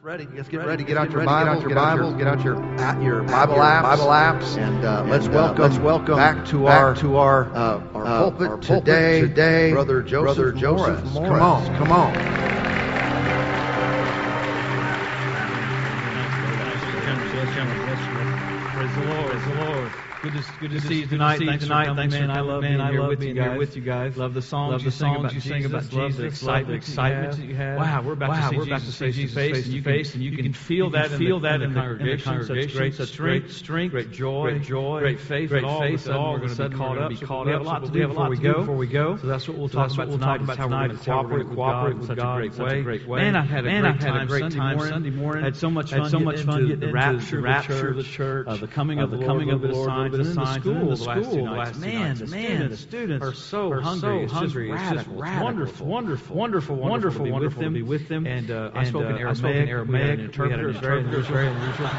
Ready. Let's get ready. Get out your Bibles. Get out your Bibles. Get out your your Bible apps. Bible apps. And, uh, and let's uh, welcome. Let's welcome back to back our to our uh, our, uh, pulpit, our, pulpit today. Today, brother Joseph. Brother Joseph Morris. Morris. Come on. Come on. Praise the Lord. Praise the Lord. Good to, good to, see you tonight. Thanks, tonight. For Thanks for coming, man. I love man. being, here, with you guys. Love the songs love the you, songs you sing about Jesus. Love the excitement, excitement that you have. Wow, we're about wow, to see we're Jesus, about to see Jesus face to face, and you can, you can feel that, feel that in the congregation. Such great strength, strength, great joy, great joy, great faith. Great faith. All of a sudden, we're going to be caught up. We have a lot to do before we go. So that's what we'll talk about tonight. How we're going to cooperate with God in such a great way. Man, I had a great time Sunday morning. Had so much fun. getting into the. Rapture, of the church, the coming of the coming of the Lord science, but in the school, the school, last man, the man, the students are so are hungry. So hungry. It's, just wonderful, wonderful, wonderful, wonderful, wonderful to be with them. And uh, I spoke in uh, Aramaic. interpreter. Very unusual.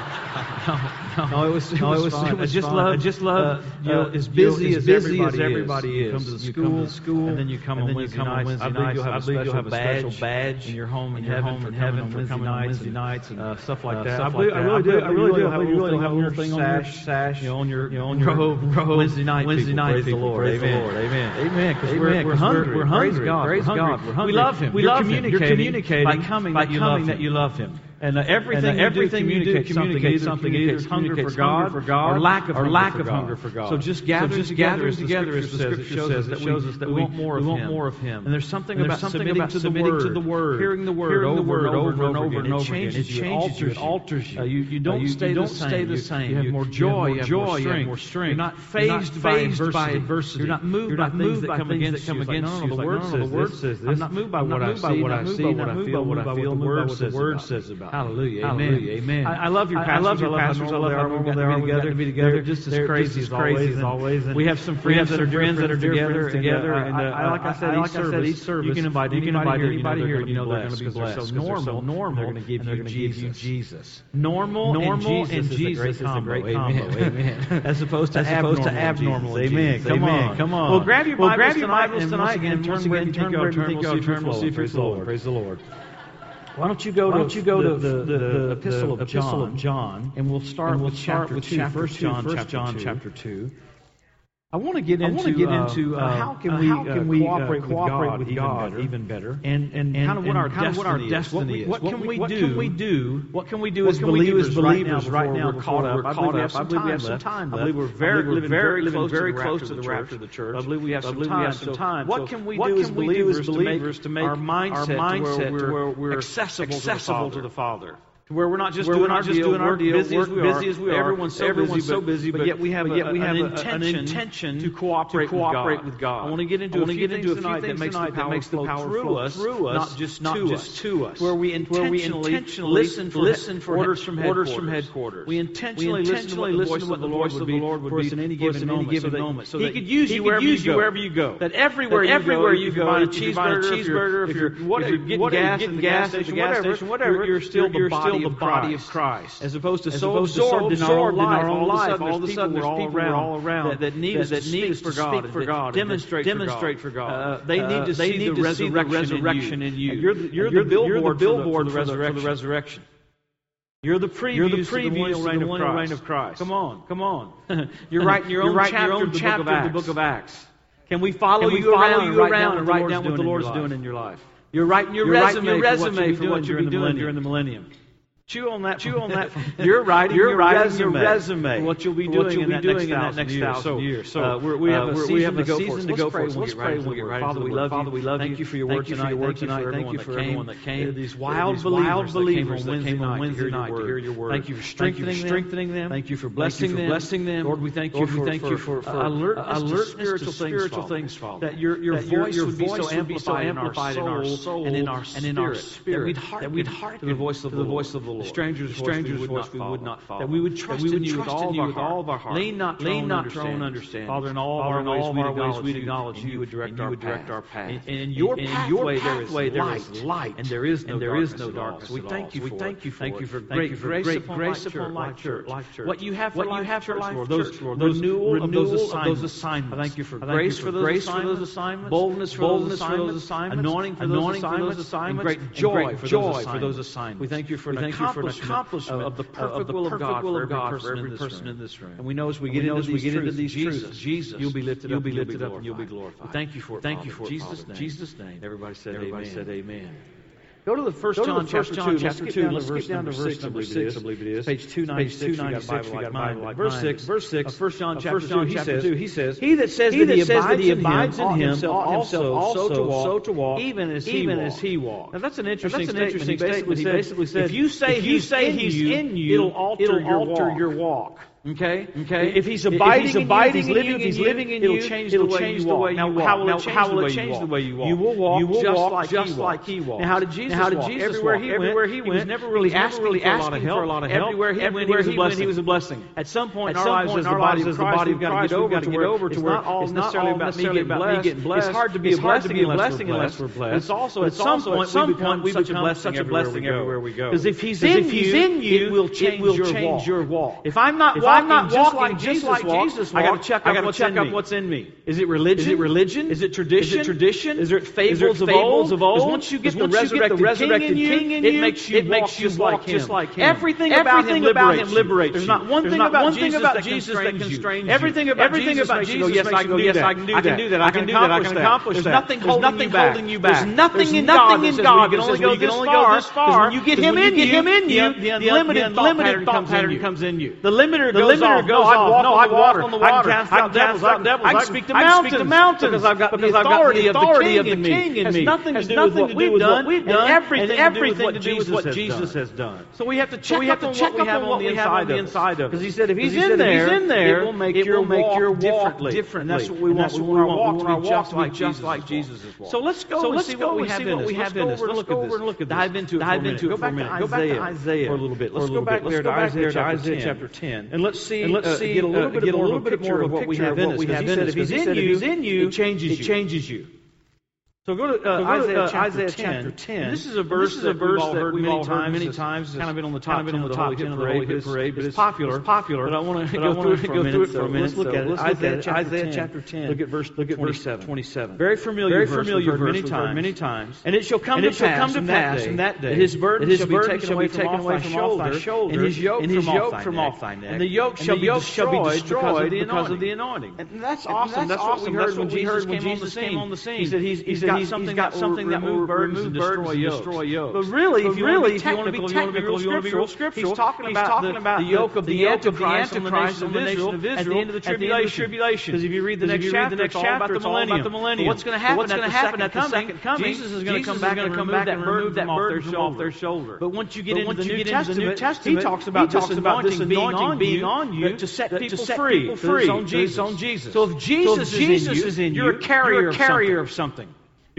No, it was no, it was I just love, I just love. Uh, you know, as busy as everybody is, you come to the school, and then you come on Wednesday nights. I believe you'll have a special badge in your home in heaven for heaven Wednesday nights and stuff like that. I really do. I really do. I really do have a little thing on your sash, sash, you know, on your know, on your row, row, Wednesday night, Wednesday people. night, praise the Lord, praise amen. the Lord, amen, amen. Because we're, we're hungry, we're hungry, praise God, praise we're hungry. God, we're hungry. We love Him. We're love communicating by coming, by that, you coming that you love Him. And uh, everything, and, uh, everything you do communicates, something, communicates something, either communicates hunger, for God, or lack of, or hunger, lack for of hunger for God. So just gathering so just gathering together, as the Scripture shows us, that shows us that we, want more of Him. more of Him. And there's something and about, something submitting, about to submitting word, to the Word, hearing the Word, hearing the word over, and over and over, and over, it changes you, it alters you, you. Uh, you, uh, don't stay the same. You have more joy, you have more strength. You're not phased by adversity. You're not moved by things that come against you. No, no, the Word says this. I'm not moved by what I see, what I feel, what I feel. The Word says about Hallelujah. Amen. Amen. I, I love your pastors. I, love your pastors. I love how normal they are. We've got to be together. They're just as They're crazy just as always. As always. And we have some friends that are friends that are together. together. And uh, like I said, each service, each service, you can invite you anybody here. You know they're going to be blessed. So normal, normal. They're going to give you Jesus. Normal, normal, and Jesus is a great combo. Amen. As opposed to abnormal. Amen. Come on. Come on. Well, grab your Bibles tonight and once again turn where you think you'll turn. We'll see if you're Praise the Lord. Why don't you go, don't to, you go the, to the, the, the epistle, of John, epistle, of John, and we'll start and we'll with, start chapter, with two, chapter, 1 John, John, chapter 2. I want to get into, to get uh, into uh, uh, how can uh, we, how uh, can cooperate, with God, with God even, better, even better, and, and, and kind of what our, kind of what our destiny is. What, what, can we, what, can, we, do? What can we do as believers, believers right now, right now we're caught, up? I believe we have some time left. I believe we're very, very, living very close to the rapture of the church. I believe we have some time. Some. What can we do as believers to make our mindset where we're accessible to the Father? to where we're not just, doing, our just deal, doing our deal, busy as we busy are. As we are. Everyone's so Everyone's busy, so busy but, but, yet we have, a, yet we have an, intention an, intention to cooperate, to cooperate with, God. with, God. I want to get into, few get into a few things that makes the power, makes the power through, flow us, through us, not just, to, us. Where we intentionally, listen, for, listen for orders, from orders from headquarters. We intentionally, intentionally listen to what the voice of the Lord would be in any given moment. So He could use you wherever you go. That everywhere you go, if you buy a cheeseburger, if you're getting gas at the gas station, whatever, you're still the body the of, body Christ, of Christ, as opposed to as so opposed absorbed, absorbed in our own life, all of a sudden there's people, people around, all around that, need us to speak for God, for God demonstrate, demonstrate for God. Uh, they need uh, to see the resurrection in you. You're the billboard for the resurrection. You're the preview. You're the preview to reign, of reign of Christ. Come on, come on. You're writing your own, writing chapter, your own chapter, of the book of Acts. Can we follow Can we you follow around, you around and write down what the Lord's doing in your life? You're writing your, You're resume, writing your resume for what you're doing, during, the millennium. Chew on that. Chew on that. You're writing You're your writing resume, your resume what you'll be doing, what you'll in, be that doing next in that next years. thousand So, years. So, uh, we're, we have uh, a season we have to a go season for. to Let's go pray. for. We'll Let's pray. right into We'll get right Father, we word. love Father, you. we love Thank you. you for your Thank word you for tonight. your Thank you tonight. for Thank everyone you that for came. everyone that came. These wild believers that came on Wednesday night to hear your word. word. Thank you for strengthening them. Thank you for blessing them. blessing them. Lord, we thank you we for, thank you for, alertness, to spiritual, to things, Father. Father. That your, That voice would be so voice would be Lord. The stranger's, the stranger's voice, voice we would not follow. That we would trust, we would in, you trust in you with all of our heart. lay not, lay not to our own understanding. Father, in all of our, all ways, our ways we'd acknowledge you, you, you would direct, and our, you would direct our path. And, in your and, there is light, there is light, and there is no there darkness is no darkness. We thank you. We thank you. Thank you for great grace, upon life church. What you have for life church, Lord. Those renewal of those assignments. Thank you for grace for those assignments. Boldness for those assignments. Anointing for those assignments. Great joy for those assignments. We thank you for an accomplishment of the perfect will of God for every person in this room. And we know as we get into these truths, Jesus, you'll be lifted up and you'll be glorified. Thank you for it. Thank you for it. Jesus' name. Jesus' name. Everybody said amen. Go to the first John, the chapter, two, chapter two. Let's skip down to verse number six. I believe it is. Page two ninety six. Verse six. Verse six. First John chapter two. He says. He that says that he abides in him ought himself also so to walk, even as he walks." Now that's an interesting statement. He basically says, if you say he's in you, it'll alter your walk. Okay? Okay? If he's abiding, if he's abiding in you, if he's living in you, it'll change, it'll the, way change the way you walk. Now, how will it change, the way you walk? You will walk, you will just, walk like just he like he walked. Now, how did Jesus now, how did Jesus walk? Everywhere he went, everywhere he went, he was never really asking, really asking for a lot of help. Everywhere he, everywhere went, he, was he was a blessing. At some point in our lives as the body of Christ, we've got to get over to where it's not all necessarily about me getting blessed. It's hard to be a blessing unless we're blessed. It's also at some point we become such a blessing everywhere we go. Because if he's in you, it will change your walk. If I'm not I'm not just walking like Jesus, like walked, Jesus walked, I got to check, I gotta what's, check up what's in me. Is it religion? Is it religion? Is it tradition? Is it tradition? Is it fables, of, old? of old? Once you get, the, resurrected you get the resurrected King, in you, it makes you, it makes you walk, just, like him. Everything, about him liberates you. There's not one thing about Jesus that constrains you. Everything about Jesus makes you go, yes, I can do that. I can do that. I can accomplish that. There's nothing holding you back. There's nothing in God that says you can only go this far. Because when you get him in you, the unlimited thought pattern comes in you. The limited goes limiter off. goes no, off. No, I can walk on the water. I can cast out devils. I can, devils. I can speak to mountains. Speak to mountains because I've got because the authority, I've the authority of the King in me. Has nothing to do with what we've done. We've done everything. To do with what Jesus has done. So we have to check up on what we have on the inside of. Because He said if He's in there, it will make your walk differently. And that's what we want. We want to walk just like Jesus' walked. So let's go. So let's go. We have in us. Let's go over and look at this. Dive into it. Dive into it for a minute. Go back to Isaiah for a little bit. Let's go back there to Isaiah chapter ten. And let's see, and let's uh, see, uh, get a little, uh, bit, get a little bit more of a picture of what we have in us. He said, if he's in you, changes you. It changes you. So go to, uh, so go Isaiah, uh, chapter Isaiah, chapter 10. 10. This is a verse, is a that, verse we've that we've all heard many, times. It's kind of been on the top, kind of been on the top 10 of the Holy Hit Parade, but it's, it's popular. It's popular. But I want to go, through it, go minute, through for a minute. Let's look so at it. Let's Isaiah, look at it. Chapter 10. Look at verse, look at 27. 27. Very familiar Very verse. familiar verse. Many times. many times. And it shall come to pass in that day that his burden shall be taken away from off thy shoulder and his yoke from off thy neck. And the yoke shall be destroyed because of the anointing. And that's awesome. That's what we heard when Jesus came on the scene. He said he's got he's, something, he's got something re- that remove burdens, remove burdens and destroy yokes. But really, if you really, if you want to be technical, you want to be real scriptural. He's talking he's about, talking the, about the, yoke of the, the Antichrist, of the Antichrist on the nation of Israel, of Israel at the end of the tribulation. Because if you read the next chapter, the next chapter, it's all about the millennium. What's going to happen? What's going to happen at the second coming? Jesus is going to come back and remove that burden off their shoulder. But once you get into the New Testament, he talks about this anointing being on you to set people free. Free on Jesus. So if Jesus is in you, you're a carrier of something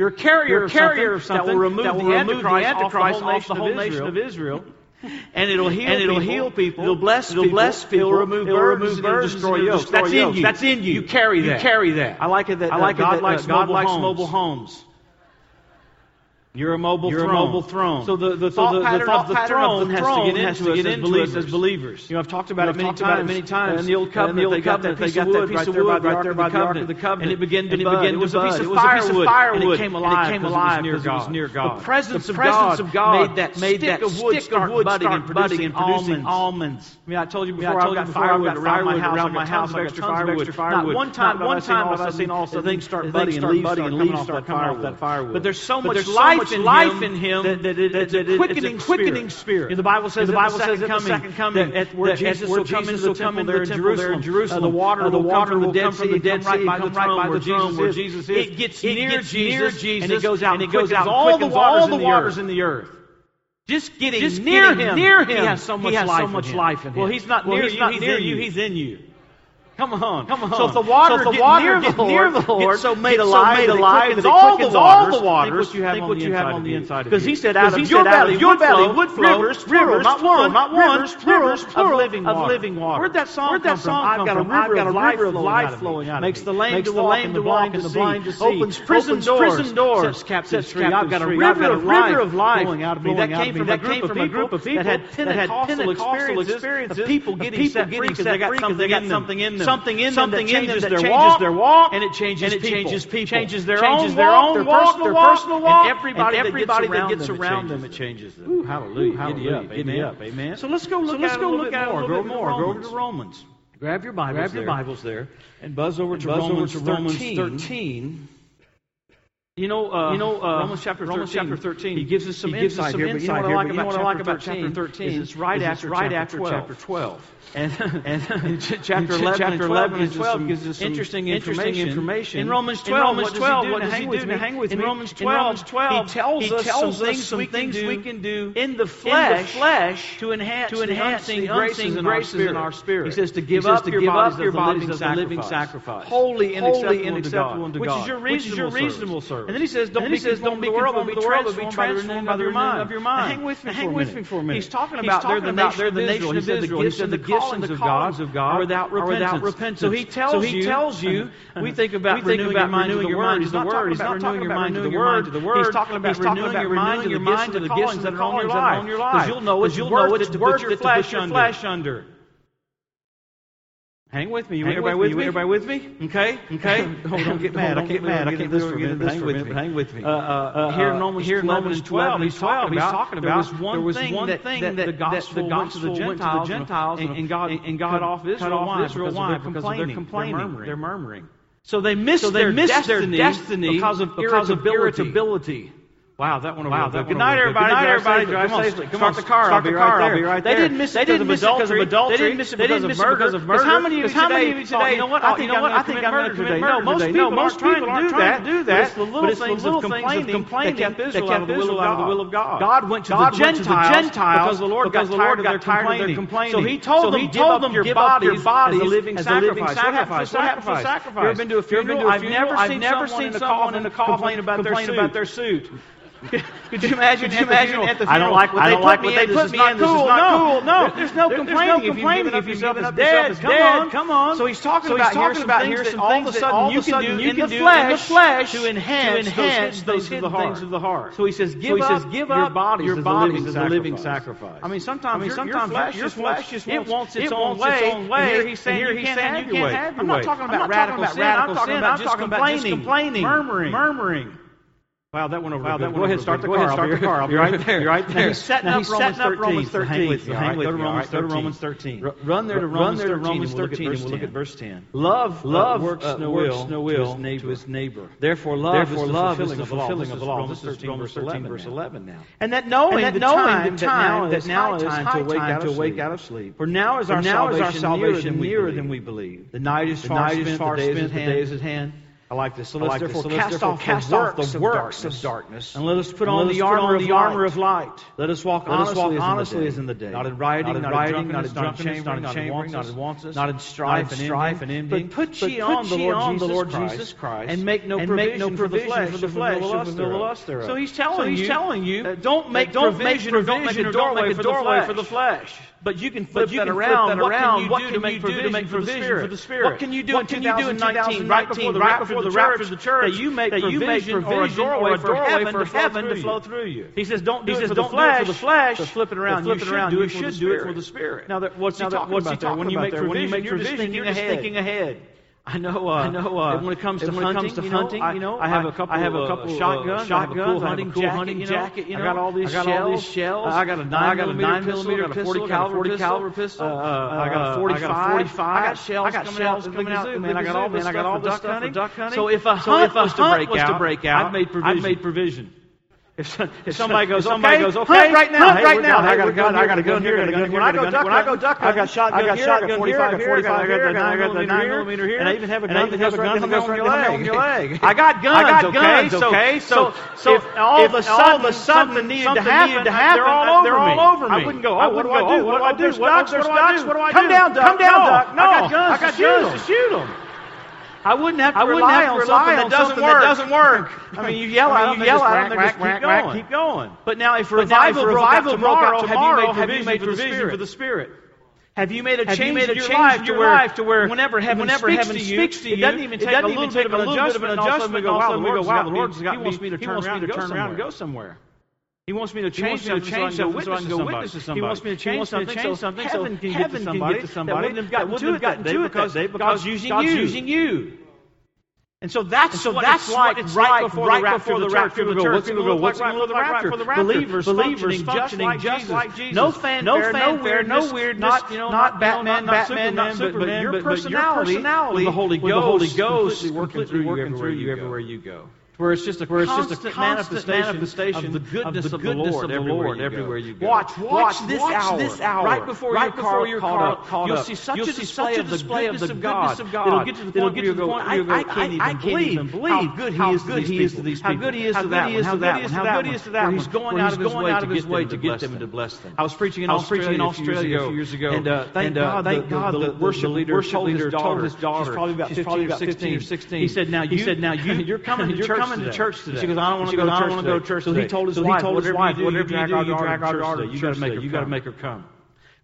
of something. You're a carrier, a of, something that will remove that the will remove Antichrist, the Antichrist off the whole nation of Israel. and it'll heal and it'll people. heal people. It'll bless It'll people. bless people. It'll remove It'll burdens. remove burdens destroy yokes. That's in you. That's in you. You carry You that. carry that. I like it that I like it God that, likes uh, God mobile likes mobile homes. You're a mobile You're a mobile throne. So the, the thought the- the pattern thought of the throne the has to get into to us get as into us believers. as believers. You know, I've talked about You it many I've talked about it times. many times. In the old covenant, the old they got covenant, that they piece got of that wood piece right of wood the right there by the the ark of the covenant, and it began to And bud. It was a piece It of was a piece of firewood, and it came and it alive came because alive it was near because it was God. near God. The presence of God made that stick of wood start budding and producing almonds. I mean, I told you I before, I I've got I've firewood around my house. around my house. I've of got extra tons firewood. extra firewood. Not one time one I time all have I of a seen all of a sudden sudden things start budding and leaves budding start and coming off that firewood. But there's so much life much in life him in him that, that it, that it's a it's a quickening quickening spirit. spirit. And the Bible says the Bible says second at the coming, second coming that, where that Jesus where will come Jesus the will come into there the in temple there in Jerusalem. Uh, the water Uh, the water will come from the Dead right Sea, by the right throne by where the throne where Jesus is. It gets near Jesus, and it goes out and it goes out all the all waters the in the waters earth. in the earth. Just getting Just near getting him, near him, he has so much, he has life, so in him. life in Well, he's not Well, near he's you, not he's near you, you. he's in you. Come on, come on. So if the water, so if the water near, the Lord, near the Lord, so made alive, so made alive, and all the waters, all the waters. Think what you have, on, what the you have on the inside of you. Because He said, out of your said, valley, your valley would flow rivers, rivers, not one, not one, rivers, rivers, of living water. Where'd that song Where'd song come from? I've got a river of life flowing out of me. Makes the lame to walk and the blind to see. Opens prison doors. Says Captain Tree, I've got a river of life flowing out of me. That came from a group of people that had Pentecostal experiences people getting set free because they got something in them something in something them that changes, them that their, walk, their walk, and it changes and it people. changes people, changes their changes own their walk, their, personal, their walk, personal walk, and everybody, and everybody that gets around, them, it them, them, changes them. Hallelujah, hallelujah, giddy, amen. Amen. So let's go look so let's at go look at more. Go over more. Go over to Romans. Grab your Bibles. Grab your Bibles there, and buzz over to Romans thirteen. You know, uh, you know, uh, Romans chapter 13, Romans chapter 13. He gives us some gives insight us some here. Insight but you know what I like, about, you know what chapter, I like about chapter 13 is it's right is after, right chapter, after 12. chapter 12. And, and chapter, and 11, chapter 11 gives, 12 gives us some interesting, information. In Romans 12, in Romans 12 what does he do? Hang with in me. Romans 12, in Romans 12, he tells, he tells us some things, some we, things can we can do in the flesh, in the flesh to enhance, to enhance the, unseen, the graces, in, graces our in our spirit. He says to give says up to your give bodies, your bodies as a living sacrifice, holy and holy acceptable unto God, which is your reasonable service. And then he says, don't be conformed to the world, but be transformed by the renewing of your mind. Hang with me for a minute. He's talking about they're the nation of Israel. He said of the callings of, God's of God without repentance. Without repentance. So he tells so he you, tells you we think about, we renewing, about your renewing your mind to the word. He's not talking about renewing your mind to the word. He's talking about renewing your mind to the gifts and the callings that are on your life. Because you'll know it's worth it to put your flesh under. Hang with me. You hang everybody with, me. Everybody with me? Okay. Okay. Hold on. Get mad. I can't mad. I can't this for a minute. Hang with me. Hang with me. Uh, uh, uh, here in Romans here 11 12, he's talking about, he's talking about there was one there was thing, one that, thing that, that the gospel, that the gospel went, to the Gentiles, and, God and God cut off Israel, off Israel wine because they're complaining. They're murmuring. So they missed, they their, missed destiny because of, irritability. Wow, that one over wow, there. Good night, everybody. Good night, everybody. Drive safely. Come on, start the car. Start the car. I'll be right there. They didn't miss it because of adultery. They didn't miss it because of murder. Because How many of you today? You know what? I think I'm going to commit murder. today. Most people aren't trying to do that. But. It's the little things of complaining that kept Israel out of the will of God. God went to the Gentiles because the Lord got tired of their complaining. So He told them, "Give up your body as a living sacrifice." What happened to sacrifice? You ever been to a funeral? I've never seen someone in a coffin complain about their suit. Could, you imagine? could you imagine at the funeral? I don't like. What they put me in. This is not cool. No, there's no complaining. If you've given up yourself as dead, come on, come on. So he's talking about here some things that all of a sudden you can do in the flesh to enhance those hidden things of the heart. So he says, give up your body, your body is a living sacrifice. I mean, sometimes, I mean, sometimes your flesh just wants, its, own, way. Here he's saying, here he's saying you can't have your way. I'm not talking about radical sin. I'm talking about just complaining, complaining, murmuring. murmuring. Wow, that went over. Wow, that went Go ahead, start the car. Go ahead, start the car. I'll be right there. You're right there. Now he's setting now up, he's Romans, setting 13. up Romans 13. Romans Hang with me. Hang with me. All right, go to Romans 13. Run there to Romans 13. Run there to Romans 13, and we'll look at verse 10. Love, uh, love works uh, no will to his neighbor. Therefore, love is the fulfilling of the law. This is Romans 13, verse 11 now. And that knowing the time that now is high time to wake out of sleep. For now is our salvation nearer than we believe. The night is far spent, the day is at hand. I like this. So let's like therefore, this. So cast, therefore off, cast off the works, of, darkness, of darkness and let us put on, the armor, on the, armor, of light. Let us walk let honestly, us walk honestly as, in the day. Not in rioting, not in, not rioting, not in drunkenness, not in chambering, not in wantonness, not in strife, and, strife and envy. But put ye on, the Lord, Jesus Christ, and make no provision, for the flesh, for the lust thereof. So he's telling you, don't make provision or don't make a doorway for the flesh flesh. But you can flip you that can flip around. that What around. can What you do can to make you do to provision make for the provision Spirit? for the Spirit? What can you do in What can you do in 2019, 2019, right before the right rapture before of the rapture church, of the church, that you make that you make provision or a provision or doorway a for doorway heaven for to flow heaven through to flow you? through you? He says, don't do He it says, for the don't do it for flesh, the flesh, but flip it around. flip you it should around. do You it for the should do it for Spirit. the Spirit. Now, that, what's Now, he talking what's about there? talking When you make there? When you provision, make you're just provision, you're just thinking ahead. I know. Uh, I know. Uh, when it comes to when it hunting, comes to you know, hunting, I, you know, I have a couple. I have a of, couple uh, shotguns. shotguns. I have a cool I have a hunting cool jacket. hunting you know. jacket, you I got all these I got shells. all these shells. I got a nine I got a nine millimeter pistol. pistol. I got a 40 caliber pistol. pistol. Uh, I got a uh, 45. I got a 45. I got shells I got coming shells out. coming out. Big Man, I got all this. I got all this duck stuff for hunting. duck hunting. So if a So hunt was to break out, break out, I've made I've provision. made provision. If, if somebody goes, if somebody okay, goes, okay, hunt right now, hunt hey, right now. Hey, I got a gun, I got a gun here, got a gun here. When I go duck, when I go duck, I got shot, I got shot, I got 45, 45 here, I got the 9 millimeter here, and I even have a gun that goes right down your leg. I got guns, I got guns, okay. So, so if all of a sudden something needed to happen, they're all over me. I wouldn't go. Oh, what do I do? What do I do? Ducks, what do I do? Come down, duck. Come down, duck. No, I got guns. I got guns to shoot them. I wouldn't have to I wouldn't rely, have to rely on, something, that doesn't work. I mean, you yell at them, yell at them, they just keep going. Keep going. But now, if revival, broke out tomorrow, have you made provision for the Spirit? Have you made a have change, made a in, your change life, in your life to where whenever heaven, whenever speaks, heaven to you, speaks to you, it doesn't even take, a, little take a little bit of an adjustment, and all of a sudden we go, wow, the Lord's got me. He wants me to turn around and go somewhere. He wants me to change, me to change so I'm going to witness to somebody. He wants me to change something, so something heaven can get to somebody that wouldn't have gotten to it that day because God's using you. And so that's and so what that's it's it's right, like before right before the rapture of the church. People go, what's going to look like right before the rapture? Believers, functioning, functioning just like Jesus. No fanfare, no, fanfare, no weird, no weird, not, you know, not Batman, not Batman, Superman, but, but your personality, with the Holy Ghost, with the Holy Ghost completely working through you everywhere you go where it's just a, where it's just a constant manifestation, manifestation of the goodness of the, goodness of the Lord, of the Lord everywhere, you go. Watch, watch, watch this, hour, this hour, right before right you're caught, you're caught, up, caught up. You'll see such you'll a display, of, the goodness of God. Of God. It'll get to the point where you go, I, I, can't, I, even believe, even believe how good he is, to these people, how good he is to that one, how good he is to that one, he's going out of his way to get them to bless them. I was preaching in Australia a few years ago, and uh, uh, uh, thank God, thank God, the worship leader told his daughter, she's probably about 15 or 16, he said, now you're coming to church coming today. to church today. She goes, I don't want to go, to church, go to church. So today. he told his so wife, he told whatever his wife, you do, whatever you, you do, you drag our daughter to church. To her. You got to make her come.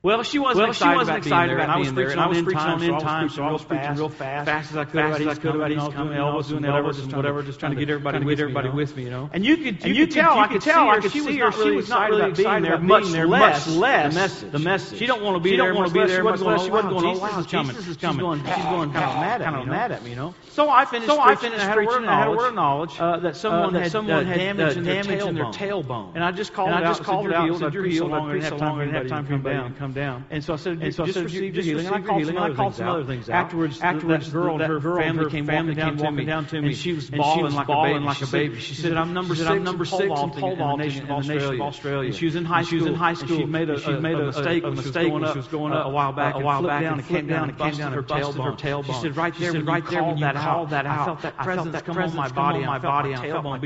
Well, she wasn't well, excited, she wasn't about, excited being there, about being there, and I was preaching on end time, so I was preaching real fast, fast as I could, fast as I could about East coming, Elvis and whatever, just whatever, just trying to get everybody with everybody with me, you know. And you could, you could tell, I could tell, I could see her. She was not really excited about being there, much less the message. The message. She don't want to be there. She wasn't going to be there. Much she wasn't going. Jesus is coming. She's going kind of mad at me, you know. So I finished. So I finished preaching. I had a word of knowledge uh, uh, that someone had damage in their tailbone, and I just called it out. I just called it out. I preached so long, I didn't have time for anybody to come down down. And so I said, and so I said, receive your healing. And I called healing. some, other, some things out. Afterwards, afterwards, that girl, that her girl family, came, walking, down, came down to me, and she was bawling, like, bawling like a baby. She said, "I'm number six. I'm number six in pole vaulting in the nation of Australia." She was in high school. She was in high school. She made a she made a mistake. When she was going up a while back. A while back, and came down and came down her tailbone. She said, "Right there, right there, when you called that out, I felt that presence come on my body, my body, my tailbone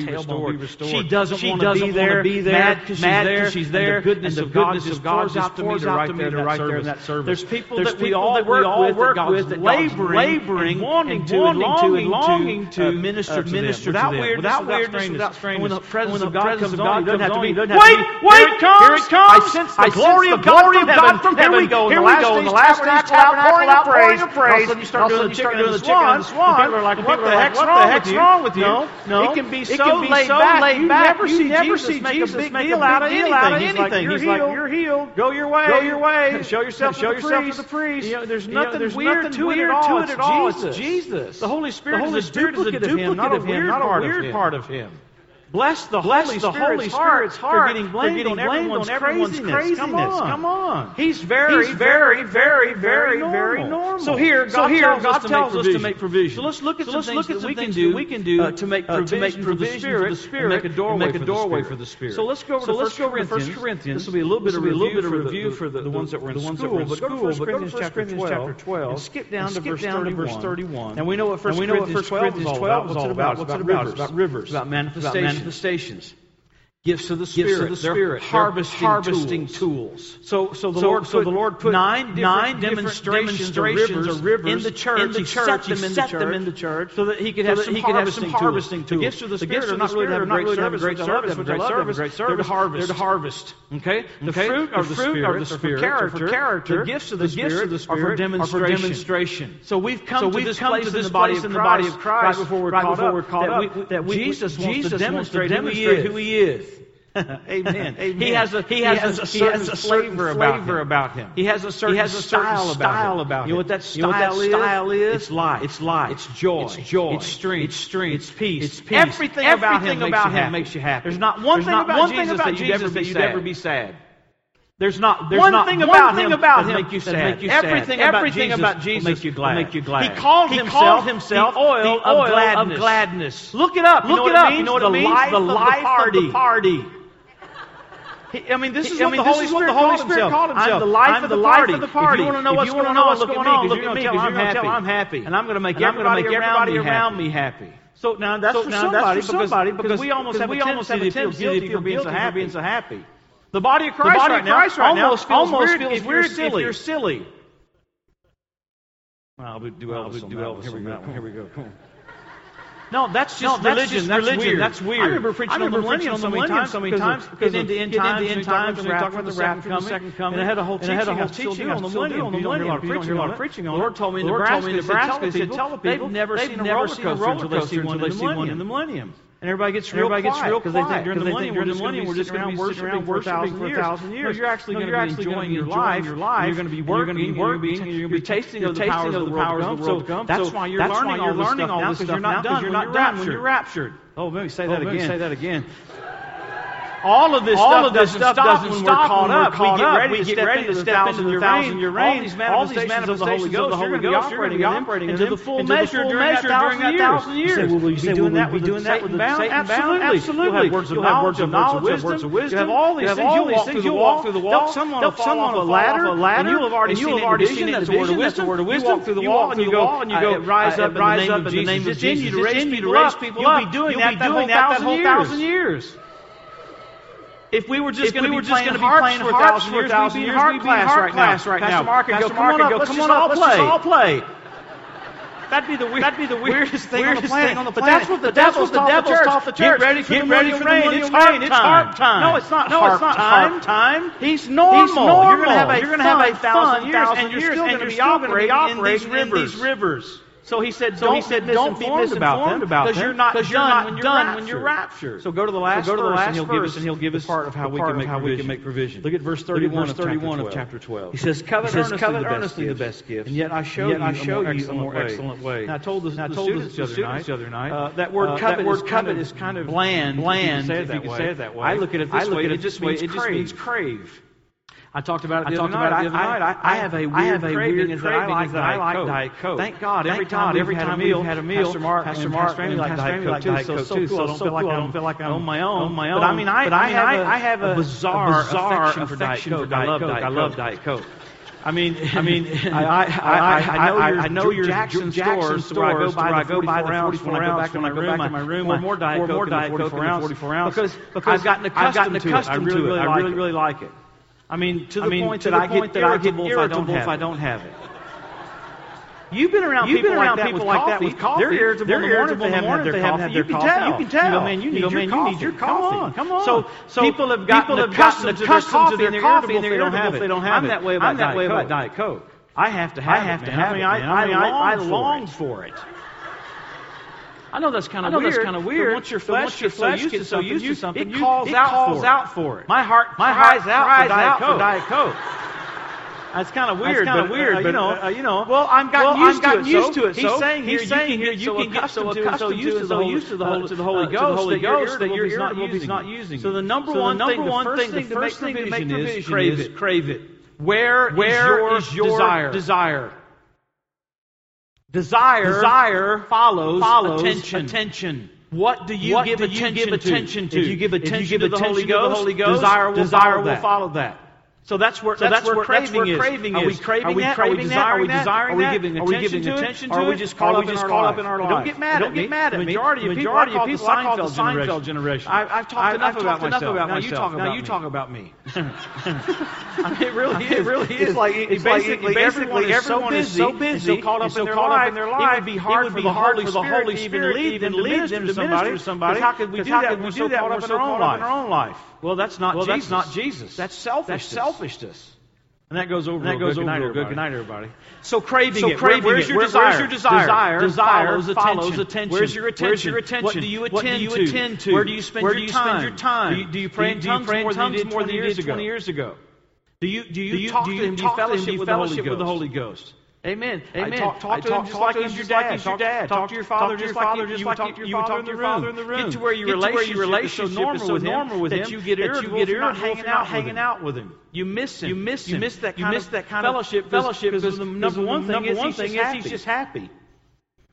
be restored." She doesn't want to be there. Mad because she's there. and. The goodness of God just pours out to me to right there, they're right service, there in that service. There's people there's that we all that work, we all with, work that with, that laboring, laboring and wanting to, and longing to, longing to, uh, minister to minister them, without weirdness, without, weirdness, without strangeness. When the presence of God comes on, doesn't have to be. Wait, wait, here it comes! I sense the glory of God from heaven. Here we go. Here we go. In the last days, tabernacle outpouring of praise. All of a sudden, you start doing the chicken and the swan. People are like, what the heck's wrong with you? No, it can be so laid back. You never see Jesus make a big deal out of anything. He's like, you're healed. Go your way. Go your ways. show yourself, show to the yourself priest. to the priest. You know, there's nothing you know, there's weird, nothing to, weird it to it at all. It's Jesus. Jesus. The Holy Spirit, the Holy is, Spirit is a duplicate, of him, not a, weird, part, of him. Bless the Bless Holy, the Spirit's, Holy Spirit's heart, for getting blamed, for getting on, everyone's on everyone's craziness. craziness. Come, on. Come on. He's very, He's very, very, very, very normal. So here, God, so here, tells, God us, to tells us to make provision. So let's look at so some things that we can do, we can do uh, to make provision, uh, to make provision for the Spirit, for the Spirit and make a doorway, make a doorway for, the Spirit. So let's go over so to let's 1 Corinthians. Corinthians. This will be a little bit of review for the ones that were in school. But go to 1 Corinthians chapter 12 skip down to verse 31. And we know what 1 Corinthians 12 is all about. What's it about? It's about rivers. About manifestation manifestations gifts of the Spirit. Gifts of the Spirit. They're harvesting, harvesting tools. tools. So, so the so, Lord, so the Lord put nine, nine demonstrations, demonstrations of, rivers in the church. In the church, he set them, in, the church, them in the church, so that he could so have, some, he could have some harvesting tools. The gifts of the Spirit are not really to have a great service, great service, great service. Great service. They're to harvest. They're to harvest. Okay, the fruit of the Spirit are for character. The gifts of the Spirit are for demonstration. So we've come to this place in the body of Christ right before we're caught up that Jesus wants to demonstrate who He is amen. Amen. He has a he, he has, a, a certain, he has a certain flavor, about, him. about, him. He has a certain, he has a certain style, style, about, him. You know what that style, you know what that is? style is? It's life. It's life. It's joy. It's joy. It's strength. It's strength. It's peace. It's peace. Everything, Everything about, him, about makes him, makes you happy. There's not one There's thing not about one Jesus thing about that Jesus you'd, that you'd ever be sad. There's not there's one not thing one about thing him about him make you sad. Make you everything sad. About everything Jesus about Jesus will make you glad. Make you glad. He called he himself, called himself the oil, the oil of, gladness. of gladness. Look it up. Look you know it up. Means? You know what the it means? Life the life of the party. Of the party. I mean, this is, I mean, what, the this is what the Holy Spirit called himself. I'm the life, I'm of, the party. life of the party. If you want to know what's going, know on, look at me because you're going to tell I'm happy. And I'm going to make everybody, everybody around me happy. So now that's so for now somebody, that's for because, somebody because we almost have a tendency to feel guilty for being so happy. So happy. The body of Christ, the body right, of Christ now almost feels weird if you're silly. silly. I'll do Elvis, I'll Here we go. Here we go. No, that's just no, that's religion. Just that's, religion. Weird. that's weird. I remember preaching I remember on the millennium so many times, so many times, because into end times, end times, and we talked about the rapture, the second coming, and I had a whole teaching, a whole teaching on the millennium. On the millennium, you don't preaching on it. Lord told me in Nebraska, he said, tell people, they've never seen a roller coaster until they see one in the millennium. And everybody gets and real everybody quiet because they think during the millennium, we're, the we're just going to be sitting around worshiping for a thousand years. No, you're actually no, going to be enjoying your life. Your life. You're going to be working. You're going to be working. You're going to be tasting of the powers of the world to come. That's why you're learning all this stuff now because you're not done when you're raptured. Oh, let me say oh, that again. Say that again all of this all stuff, of this doesn't, stuff stop doesn't stop when we're caught, up. We get ready, to step, into the into thousand year reign. All these manifestations, of the Holy Ghost, the Holy Ghost, you're going to be operating into the full measure during that thousand years. You say, will we be doing that with doing that Satan? Absolutely. You'll have words of knowledge, words of wisdom. You have all these things. You'll walk through the wall. Someone will fall off a ladder. And you'll have already seen it. That's the word of wisdom. You walk through the wall and you go, and you go, rise up, rise up in the name of Jesus. It's in you to raise people up. You'll be doing that that whole thousand years. If we were just going to be, playing just harps, be playing for harps for a thousand years, we'd be in harp class right now. Pastor Mark would go, come on up, let's just all play. all play. That'd be the, weird, that'd be the weirdest, thing, weirdest on thing, on the planet. But that's what the that's devil's, what the devil's taught, the church. Get ready for, Get the, ready rain. it's rain. Time. Time. No, it's not. No, harp it's not harp time. time. He's normal. He's normal. You're going to have a, thousand, years, and you're, still going to be operating, in, these in these rivers. So he said, so don't, he said, don't be misinformed about them because you're not done, you're not when, you're done when, you're raptured. So go to the last, so go to the last verse, and he'll give us, and he'll give us part of how, we can, of how we, can make provision. Look at verse 31, at verse 31 of, chapter of, chapter 12. He says, covet, he says, earnestly, covet the earnestly, the best gifts, and yet I show yet you, I show a, more you a more excellent way. way. Now, I told the, now, I told the students, the other night, the other night uh, that word uh, covet, covet is kind of bland, bland if you can say it that way. I look at it this way, it just means crave. I talked about it the I other night. The I, other night. I, I, have a weird I have a craving, weird is that I like, that I like Coke. Diet Coke. Thank God, every time, God, every time we had a meal, Pastor Mark, Pastor Mark, Pastor Amy like Diet Coke too. So, so cool. I don't feel like I don't feel like I'm on my own. On my own. But I mean, I, but I, mean, I, I have a bizarre affection for Diet Coke. I love Diet Coke. I love Diet Coke. I mean, I mean, I, I, I, I, know your Jackson, Jackson stores, stores where I go buy, the 44 ounce when I go back to my room. More, more Diet Coke, more Diet Coke, 44 ounce. Because, because I've gotten accustomed, I've gotten accustomed to it. I really, really, like it. I really, really like it. I mean, to the I mean, point that I get that irritable, if I don't have, if I don't have it. You've been around You've people, around like, that like that with coffee. They're irritable They're in the morning, irritable if they haven't had their coffee. You can tell. You know, man, you need, you know, man, you need your coffee. Come on. Come on. So, so people have gotten people have accustomed, to their, coffee and they're irritable if they don't have it. I'm that way about, Diet, Coke. I have to have it, I long for it. I know that's kind of weird. That's kind of weird. Once your flesh, once your flesh gets, so used to something, it calls, it out, calls for it. out for it. My heart, my heart cries, out, for out for Diet Coke. That's kind of weird. That's kind of weird. Uh, you know, uh, you know. Well, I'm gotten, well, used, gotten to used to it. He's saying here, he's saying here, you can get so accustomed so used to, so used to the Holy, uh, uh, Ghost, Holy Ghost that your ear will be not using. So the number one thing, the first thing to make provision is crave it. Crave it. Where is your? Desire. Desire, Desire follows, follows attention. attention. What do you What give do you attention give to? attention to? If you give If you attention, give to, the Holy attention to the Ghost, Holy Ghost, desire will desire follow will that. follow that. So that's where So that's, that's where where craving that's where is. craving Are we is. craving Are we that? craving are we that? Are we desiring that? Are we that? giving Are we attention giving to it? attention to are we it? just caught are up we in just our caught up in our Don't life? get mad Don't at get me. mad at me. majority The of people majority of the people I call the Seinfeld generation. I've talked enough about myself. now you talk about me. Talk about me. I mean, it really I mean, is. it really is. It's like It's basically like everyone basically is so everyone is busy, so busy, so caught up so in their caught up life. in their It would be hard it for would the hard Holy for the Spirit Holy to Spirit to lead even lead them to to minister to somebody. somebody. How could we do that? we We're so caught up in our own life. in our own life? Well, that's not Well, Jesus. that's not Jesus. That's selfishness. That's selfishness. And that goes over. And that goes good. over night, good. night, everybody. So craving So it. craving Where's it. your Where- desire? where's your desire? Desire, Desire follows follows attention. attention. Where's your attention? Where's your attention? What do you What do attend you to? attend to? Where do you spend Where your do you time? spend your time? Do you, do you pray in Do you tongues pray in more than you tongues more 20 than you years did ago? 20 years ago? Do you do you, Do you- talk do to you him? Do you Amen. Amen. Talk, talk to talk, him just talk like he's your dad. Your dad. Talk, to your father just like you, you would talk to your father in the room. Get to where your relationship, relationship is so normal, with, normal him, with him that you get irritable, you're not hanging out, hanging out with him. You miss him. You miss him. You miss that kind, you miss that of fellowship. Fellowship because the number one thing is he's just happy.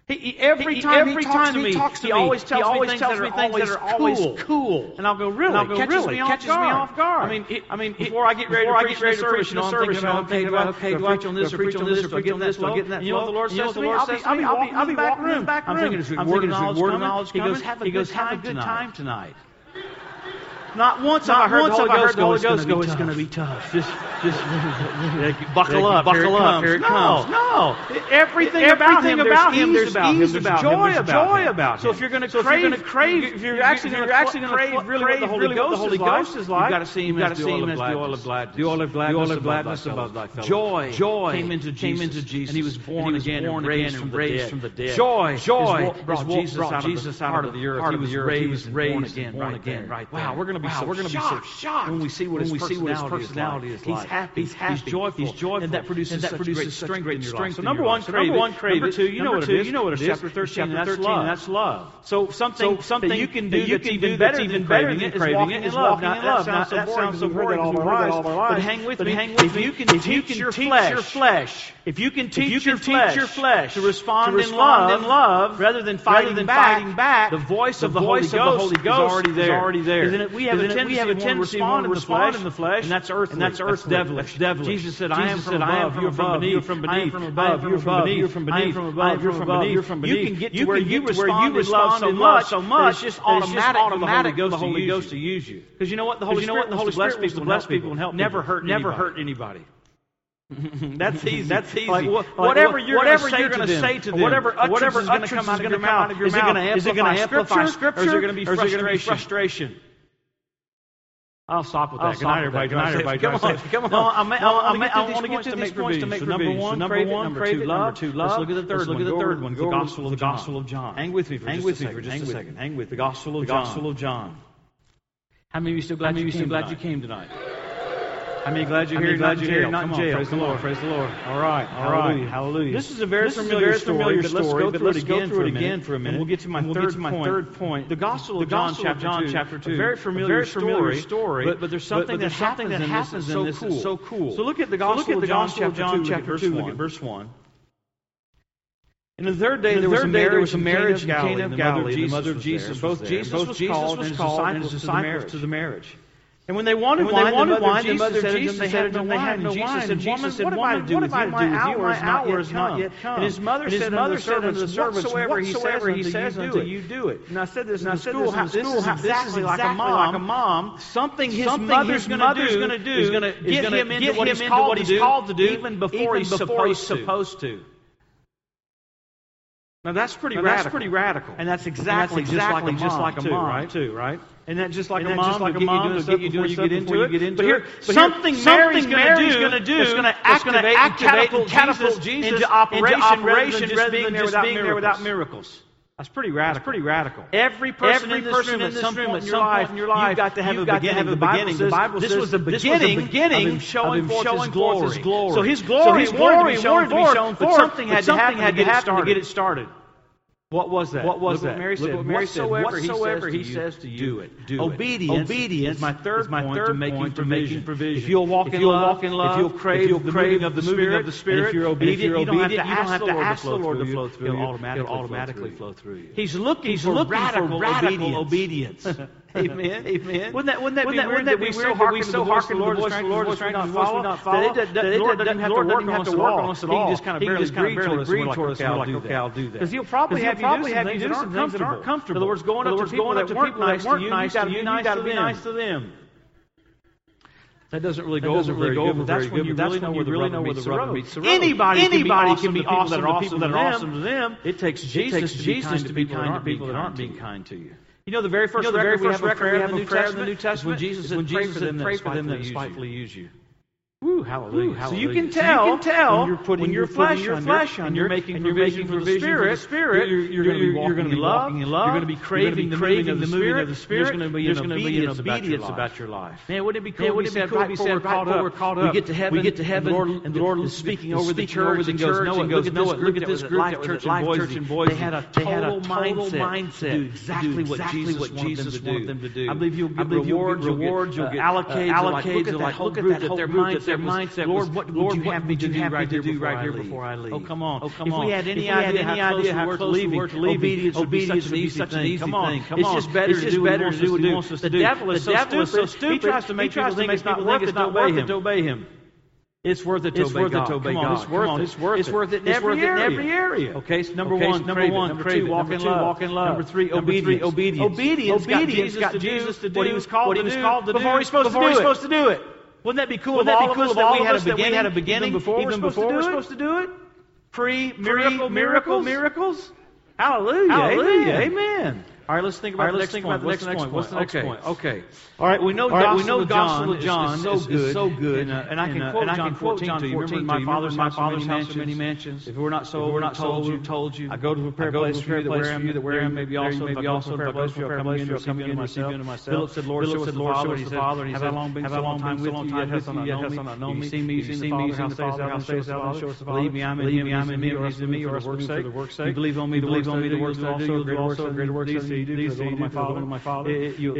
He, he, every he, time, every he, talks time to me, talks to he me, always tells always me things, that, are always, that are always cool. And I'll go, really? And I'll go, catches really? Me catches guard. me off guard. I mean, it, I mean before I get ready, before to, preach I get ready to preach the service, you know, I'm thinking about, okay, do I preach on this or preach on this or get on this or get that? You know what the Lord says to me? I'll be walking in the back room. I'm thinking, is it word knowledge coming? He goes, have a good time tonight. Not once not have I heard, once the, Holy have Ghost heard the Holy Ghost go, it's going to be tough. Just, just buckle yeah, up, buckle up. Here it comes. No, no. Everything, Everything about him, there's ease him, there's, ease about him, there's joy about him. So if you're going to so crave, if you're, crave if you're, you're actually going to crave really what the Holy Ghost is like, you've got to see him as the oil of gladness. The oil of gladness above thy fellows. Joy joy came into Jesus, and he was born again and raised from the dead. Joy, joy brought Jesus out of the earth. He was raised, born again, right. Wow, we're going to be wow, so we're going to be so shocked when we see what, his, personality see what his personality is like. He's happy. He's happy. He's joyful. He's joyful. And that produces, and that such produces strength, strength. So number one, crave number one, Number two, you know what it is. You know what it is. Chapter thirteen. That's love. That's love. So something, something you can do that's even better than craving it is walking in love. Now that sounds so boring because we heard that all our lives. But hang with me. Hang with me. If you can teach your flesh, if you can teach your flesh to respond in love rather than fighting back, the voice of the Holy Ghost is already there. Isn't it? have a tendency, we have a tendency to respond in the flesh, and that's earthly. And that's. That's devilish. Devilish. Jesus said, I am from above, you're from beneath, you're from beneath, from above, you're from beneath, you're from beneath, from above, you're from beneath, you're from beneath. You can get to where you respond in love so much, so much, just automatic the Holy Ghost to use you. Because you know what? The Holy Spirit wants bless people and help people and help Never hurt Never hurt anybody. That's easy. That's easy. Like, like, whatever you're going to say to them, whatever utterance whatever is going to come out of your mouth, is it going to amplify Scripture, or is it going to be frustration? I'll stop with that. Good night, everybody. Good night, everybody. Come on, come on. No, I, ma- no, I, I want to get to these points to make so number one, number crave one, it. Number two. Love. Number two, love. Let's look at the third Let's one. Look at the third one. The Gospel of the Gospel of John. Hang with me for Hang with me for just a second. Hang with the Gospel of John. Gospel of John. How many of you still glad you came tonight? I mean, glad you're here. I'm glad you're here. Not in jail. Praise the Lord. Praise the Lord. All right. All right. Hallelujah. This is a very familiar story, but let's go through it again for a minute. We'll get to my third point. The Gospel of John, chapter two. Very familiar story, but there's something that happens in this that's so cool. So look at the Gospel of John, chapter two. Look at verse one. And the third day, the there, third was a marriage, there was a marriage in Cana of Galilee, the mother of Jesus. was Both Jesus was called and his disciples to the marriage. And when they wanted when wine, they wanted the mother wine, Jesus the mother said Jesus they had no wine. Had no and Jesus said, "Woman, said, what am I to do what with you? My hour is not yet come. Yet come. And his mother and his said mother said unto the servants, whatsoever he says, he says unto you, do it. And I said this and in the school, this, this is exactly like a mom. A mom. Something his something mother's going to do is going to get him into what he's called to do, even before he's supposed to. Now that's pretty now radical. That's pretty radical. And that's exactly, and that's exactly just like a mom, just like a too, right? too, right? And that just like and a mom, just like a mom, you doing stuff before you get into it. But here, something Mary's going to do is going to activate, activate and catapult Jesus into operation, rather than just being there without miracles. That's pretty radical. That's pretty radical. Every person, Every in, this person room, in this room, at some point in your life, you've got to have a beginning. Have a the, Bible beginning. Says, the Bible says this was the beginning, was the beginning of him showing, of him forth, showing his glory. forth his glory. So his glory, so his glory wanted to be shown, wanted forth, but something had to happen, to get it started. What was that? What was Look that? What Mary Look said. what Mary said. Whatsoever, Whatsoever he, says, to to you, do it. do it. Obedience, Obedience is my third is my point third to making point to provision. making provision. If you'll walk If in you'll love, walk in love, if you'll crave if you'll the crave moving of the the moving Spirit, of the Spirit, if you're obedient, if you're you don't have obedient, to you don't ask have the to Lord ask the Lord to flow through you. automatically He'll flow automatically through flow through you. He's looking He's for looking radical, for radical obedience. Amen. Amen. Wouldn't that, wouldn't that Wouldn't be that- weird that that we so hearken we to the so voice of the Lord, the the voice of stranger the Lord, we not stranger voice we follow? not follow? That it That that Lord doesn't- have to work on us at all. on us at He can just kind of barely kind of breathe barely us. Breathe like, us. okay, I'll like, do okay, that. I'll do that. Because he'll probably have you do some things that aren't comfortable. In other words, going up to people that weren't nice to you, you to gotta be nice gotta them. nice to them. That doesn't really go doesn't over really very go good, over that's very when good, you really that's know when where you the really rubber know where meets the the rubber road. meets the road. Anybody can be Anybody awesome can be to awesome to people that are awesome to them. It takes It Jesus takes to be Jesus kind to to be people that kind to people that aren't to being kind to you. You know, the very first You know, the very record first we have record prayer we in have the a New prayer in the Testament? New Testament? Jesus is said, when Jesus for said, them that pray for them that spitefully use you hallelujah, hallelujah. So you can tell, so you can tell when you're putting, when you're putting your flesh on, you're, making, you're making provision for the Spirit. You're, going to be walking in love. You're going to be craving the moving of the Spirit. There's going to be an obedience about your life. Man, wouldn't it be cool? Wouldn't it be cool if we said, caught up? We get to heaven. We get to heaven. And the Lord is speaking over the church and goes, look at this group. Look at this. Church and boys." They had a total mindset to do exactly what Jesus wanted them to do. I believe you'll get rewards. You'll get allocated. Look at that whole group that their mind mindset Lord, was, what Lord, would you what have me to do right, here, before, right here before I leave? Oh, come on. Oh, come if on. we had any if idea, had how, idea close we were to leaving, obedience, obedience would be such an easy thing. Come on. It's just better it's just to do better what he wants us to do. The devil is so stupid. He tries to make people think it's not worth it to obey him. It's worth it to it's obey worth God. It to obey Come God. On, it's worth Come on, it. It's worth it. It's worth it in, it's every, area. In every area. Okay, so number okay, one, number crave one, number two, walk in love. Walk in love. Number three, obedience. Obedience. Obedience. Obedience got Jesus, got Jesus to do what he was called what to he was do. Called to before do. He's supposed before to do he's supposed to do it. Wouldn't that be cool? Wouldn't that be cool that, we had, had a beginning, even before, even we're, supposed before we're, supposed to do it? Pre miracle miracles? miracles? Hallelujah. Hallelujah. Amen. Amen. All right, let's think about, right, let's think about the next point. What's the next okay. point? Okay. All right, we know All right, we know Gospel of John, John is, so good, is so good, and, uh, and uh, I can uh, quote and I John 14, 14 to you. Remember, my father's my father's house many mansions. If we're not sold, we're not sold. You told you. I go to prepare a place for you that where I am, that where I am. Maybe also, maybe also prepare place for you. Come again, receive you myself. Philip said, Lord, show us the Lord, show Father. He said, Have I long been so long time with you? Yet hast thou not known me? you seen me, you see me. How sayest? How sayest? Show us the Father. Believe me, I'm in Him. I'm in Him. He's in me. For the work's sake. You believe on me. Believe on me. The works I do. Greater works I do. Greater works I used, to, used do to my father. Eh, eh, my father. Eh, if, you,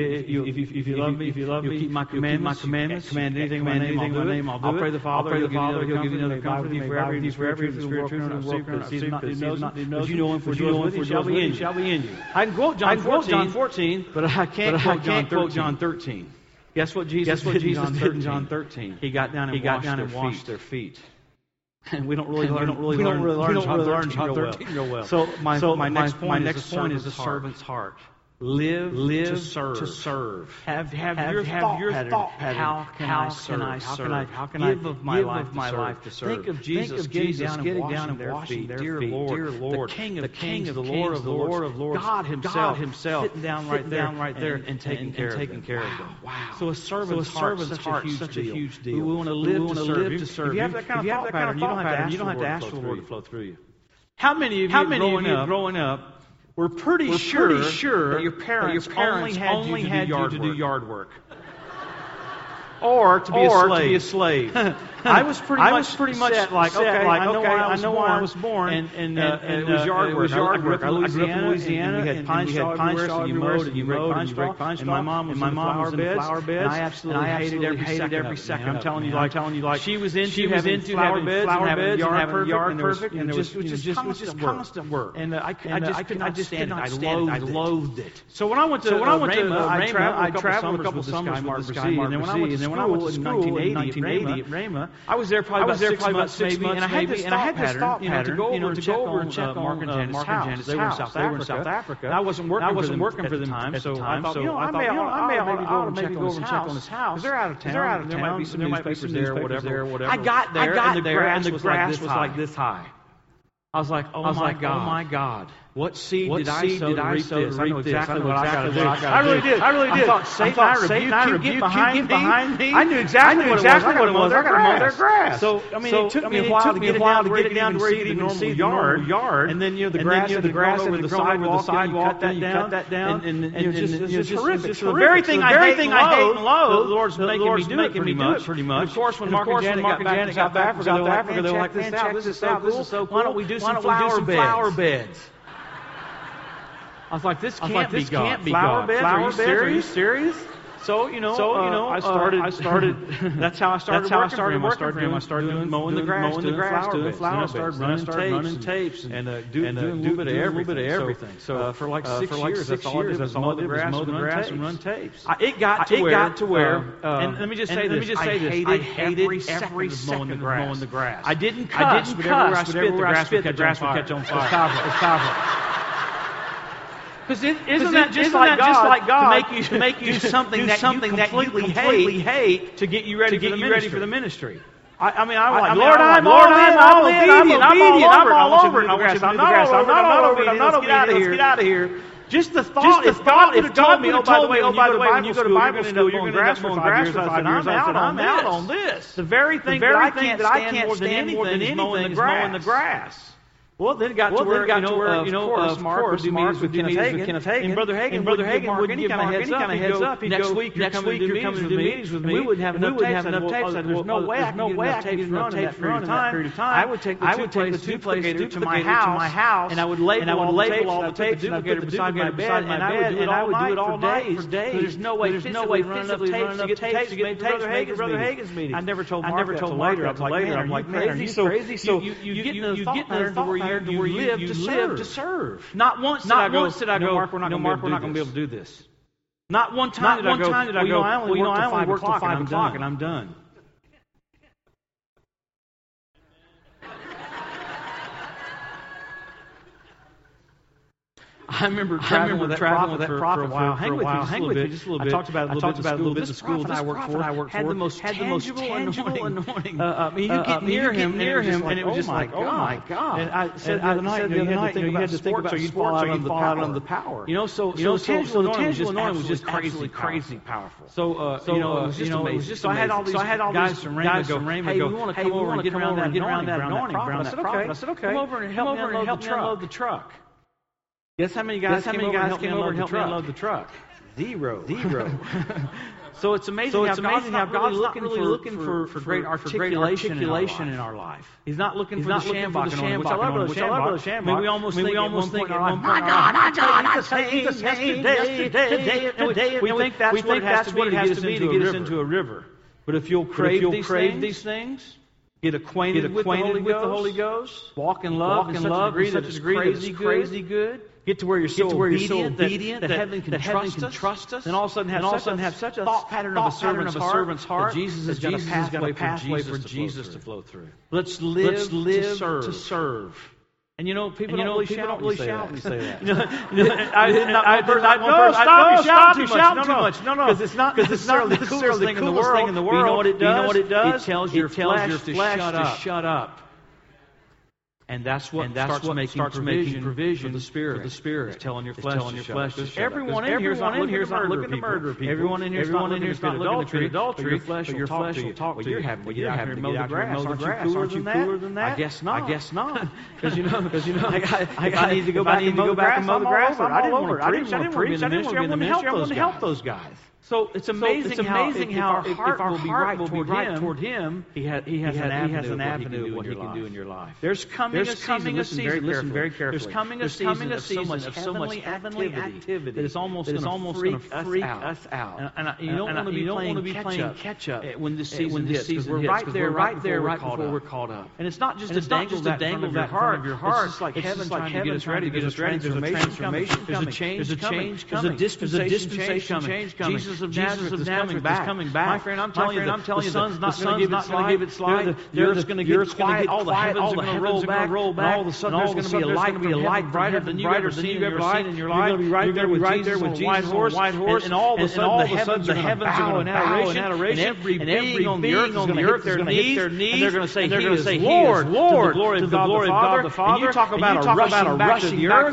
love me, if you love me, keep my commandments, commandments command anything, command my name, I'll, do I'll pray the Father. I'll pray the Father. He'll give you another comfort. He's forever. He's forever. He's spirit truth. And world truth. He's not. He's not. You know him for you know him for shall be in. Shall be in you. I can quote John 14, but I can't quote John 13. Guess what Jesus, Guess what did, Jesus in John 13? did in John 13? He got down and, washed their feet and we don't really learn, we don't really we learn, don't really learn, we don't learn John 13 real well. 13 real well. So my, so my, my next point, my is, next is, point is the servant's heart. heart. Live, live to serve. To serve. Have, have, have your, have thought, your pattern, thought pattern. How, can, how I serve? can I serve? How can I, how can give I of my, give life, of my to life to serve? Think of Jesus, Think of Jesus down getting down and washing their feet. Their feet. Dear, Lord, dear Lord, the King of the King, of the Lord of the Lord of Lords, God Himself, God himself sitting down right sitting there, down right there, and, and taking and, care, and taking care of them. Wow. So a servant's so heart, such a huge, such a huge deal. We want to live to serve. To serve. If you have that kind of thought pattern, you don't have to ask the Lord to flow through you. How many of you growing up? we're pretty, we're sure, pretty sure that your parents, that your parents only had, only you, to had you to do yard work or to be or a slave. To be a slave. I was pretty I much was pretty much set, like set, okay, like, I know, okay, where, I, was I know born, I was born, and and, and, uh, and, and uh, it was uh, yard work. I, I grew up in Louisiana, Louisiana and, and we had pine straw, and you mowed and you mowed and you break pine straw. And my mom was and my mom was in flower beds. And I absolutely hated every hated every second. I'm telling you, like telling you, like she was into she flower beds, and having yard perfect, and it was just constant work. And uh, I just could not stand it. I loathed it. So when I went to when I went to I traveled a couple summers with this guy Mark Brazee, and then when I went to then when I went to school in 1980, 1980 at, Rhema, Rhema, I was there probably about, there six, probably months, six months, and maybe, and I had this thought pattern, pattern, you know, to go over and check on, Mark and uh, Janice, Mark and Janice They were in South Africa. I wasn't working for them at the time, so I thought, you know, I may ought to maybe go over and check on his house. They're out of town. They're out of town. There might be some newspapers there, whatever. I got there, and the grass was like this high. I was like, oh, oh my God. What seed What did I seed sow did to I sow to this? I know exactly I know what I exactly got to do. I I really did. I really I did. thought, Satan, thought, I rebuke Satan, you, get behind you, behind me. I knew exactly I knew what it was. exactly I what it mow was. their I gotta mow their grass. So, I mean, So, it took I me a while to get it down to to get it down to where you could even see the the yard. yard. And then, you know, the grass then, you know, had the grass grown over the sidewalk, and you cut that down. And, it's was just horrific. the very thing I hate and I loathe, the Lord's making me do it pretty me do it much. of course, when Mark and Janet got back to South Africa, from they were South like, Africa, they were like, this man, check This is so cool. Why don't cool. we do Why some don't we do some flower beds? Beds? I was like, this can't like, be God. can't be flower God. beds? Flower Are you beds? Are you serious? serious? So you know, So, you uh, know, I uh, started. I started- that's how I started. That's how I working started for him. I working started him. doing. I started doing, doing- mowing the grass, mowing doing the grass, flower doing beds. flower Then I beds. Then I running started tapes, running and, tapes and, and, uh, do, and, uh, doing a little bit of doing a little everything. bit of So, everything. So, uh, for like uh, six for like years, six that's all I did was that's all I the did was grass mow and the grass tapes. and run tapes. I, it got I- to it where, got to where, uh, and let me just and say let me this, just I say this, hated I hated every second second of of mowing the grass. mowing the grass. I didn't cuss, I didn't but everywhere I cuss, but spit, the everywhere I grass spit, would the grass would catch on fire. It's powerful. It's powerful. Because isn't isn't that just, like, God just like God to make you, to make you something, that, something you completely, that you completely hate, to get you ready, to get you ready for the ministry? I, I mean, I'm like, I mean, Lord, I'm, Lord, I'm, Lord, I'm, obedient, I'm obedient, I'm obedient, I'm all over I'm all I'm not over I'm not over it, I'm not over it, let's get out of here. Just the thought, just the if God would have told me, oh, by the way, when you go to Bible school, you're going to grass for five years, I said, am." I'm out on this. The very thing that I can't stand more than anything is mowing the grass. Well, then it got well, to where, got you know, to where, of you know, course, of Mark course, would do meetings with, Kenneth Hagin, Kenneth Hagin. And Brother Hagin, and Brother Hagin would give Mark any kind of heads up. He'd next week you're next coming week to do meetings with me. Meetings with me. We wouldn't have enough tapes. There's no way I can get enough tapes run in that period of time. I would take the two plays to my house, and I would label all the tapes, and I would put the duplicator beside my bed, and I would do it all night for days. There's no way physically running up tapes to get tapes to Brother Hagin's meeting. I never told Mark that until later. I'm like, man, are you crazy? So you get in the thought pattern to where you desired to where you, live you, to serve. live to serve. Not once not did I go, did I go, no, Mark, we're not no, going to be able to do this. Not one time not did one I go, time did I go, well, you know, I only work till 5 o'clock and I'm done. I remember traveling, I remember with, that traveling with that prophet, for, for, a while. Hang with me, hang with just a little bit. I talked about a little bit. About a little bit. The school that I worked for, I worked for, had the most had the most tangible anointing. Uh, uh, uh, uh you get near him, near him, and it was just oh like, oh my god. And I said the other night, you had to think about sports, or you'd fall out on the power. You know, so so tangible anointing was just crazy, crazy powerful. So uh, you know, it was just amazing. So I had all these guys from Rhema go, hey, we want to come over and get around that anointing, around that prophet. I said okay. I said okay. Come over and help me unload the truck. Guess how many guys, how many guys came over and helped me unload the truck? Zero. Zero. so it's amazing, so it's how, amazing God's how God's not really looking, looking for, for, for, great, for great articulation, in, our life. He's not looking He's for not the shambock, shambock which I love I mean, we almost I mean, think, we almost think at one oh, point, God, my God, I changed yesterday, today, today. We think that's what it has to be to get us into a river. But if you'll crave these things, Get acquainted, with, the Holy Ghost, walk in love, walk in, love, in such a degree, that it's crazy good Get to where you're so, get to where obedient, you're so obedient that, that, that heaven can, that trust, heaven can us, trust us. Then all of a sudden have, such, sudden a, have such a thought pattern of a servant's, of a servant's heart, that Jesus is going to a pathway, got for Jesus, for Jesus to flow through. Let's live, Let's live to serve. To serve. And you know, people and you know, don't really people shout, don't really shout when you say that. no, person, stop, I, no, stop, too much. too no, much. No, no, because it's not necessarily the coolest thing in the world. Thing You know what it does? It tells your flesh, to shut up. And that's what and that's starts, what making, starts provision making provision for the spirit. For the spirit is telling your flesh, telling your flesh. To shut everyone in here is not looking, to murder, murder people. Everyone in here is not looking to commit adultery. adultery. Your flesh, your flesh will talk to you. You're having to get out here and mow the grass. Aren't you cooler than that? I guess not. I guess not. Because you know, because you know, I need to go back and mow the grass. I'm all over. I didn't want to preach. I didn't want to preach. I didn't want to help those guys. So it's amazing, so it's amazing how, how, if, if, our, if our will be right, will toward, be right him, toward him, he, ha- he has, he has, an, has an avenue what he can do in your life. There's coming There's a season, listen, a season very, listen very carefully. There's coming a There's season, coming a season of, so much, of heavenly activity, activity that is almost going to freak, freak, out. us out. And, and, I, you don't want to be playing catch, up eh, when this season eh, when this hits. We're right there, right there, before we're caught up. And it's not just a dangle that dangle that heart of your heart. It's like heaven trying to get us ready. There's a transformation coming. There's a change coming. There's a dispensation coming. Jesus of Jesus Nazareth, of is, coming back. is coming back. My friend, I'm telling friend, you, I'm telling the, you, the, sun's not going to give its light. The earth's going to get quiet. All the heavens all the are going to roll back. Roll back. all of a sudden, there's going to be a light, be a light brighter than you've ever seen in your life. You're going to be right there with Jesus on white horse. And all of a sudden, the heavens are going to bow in adoration. And every being on the earth is going to hit their knees. And they're going to say, He is Lord, Lord, to the glory of God the Father. And you talk about a rushing back to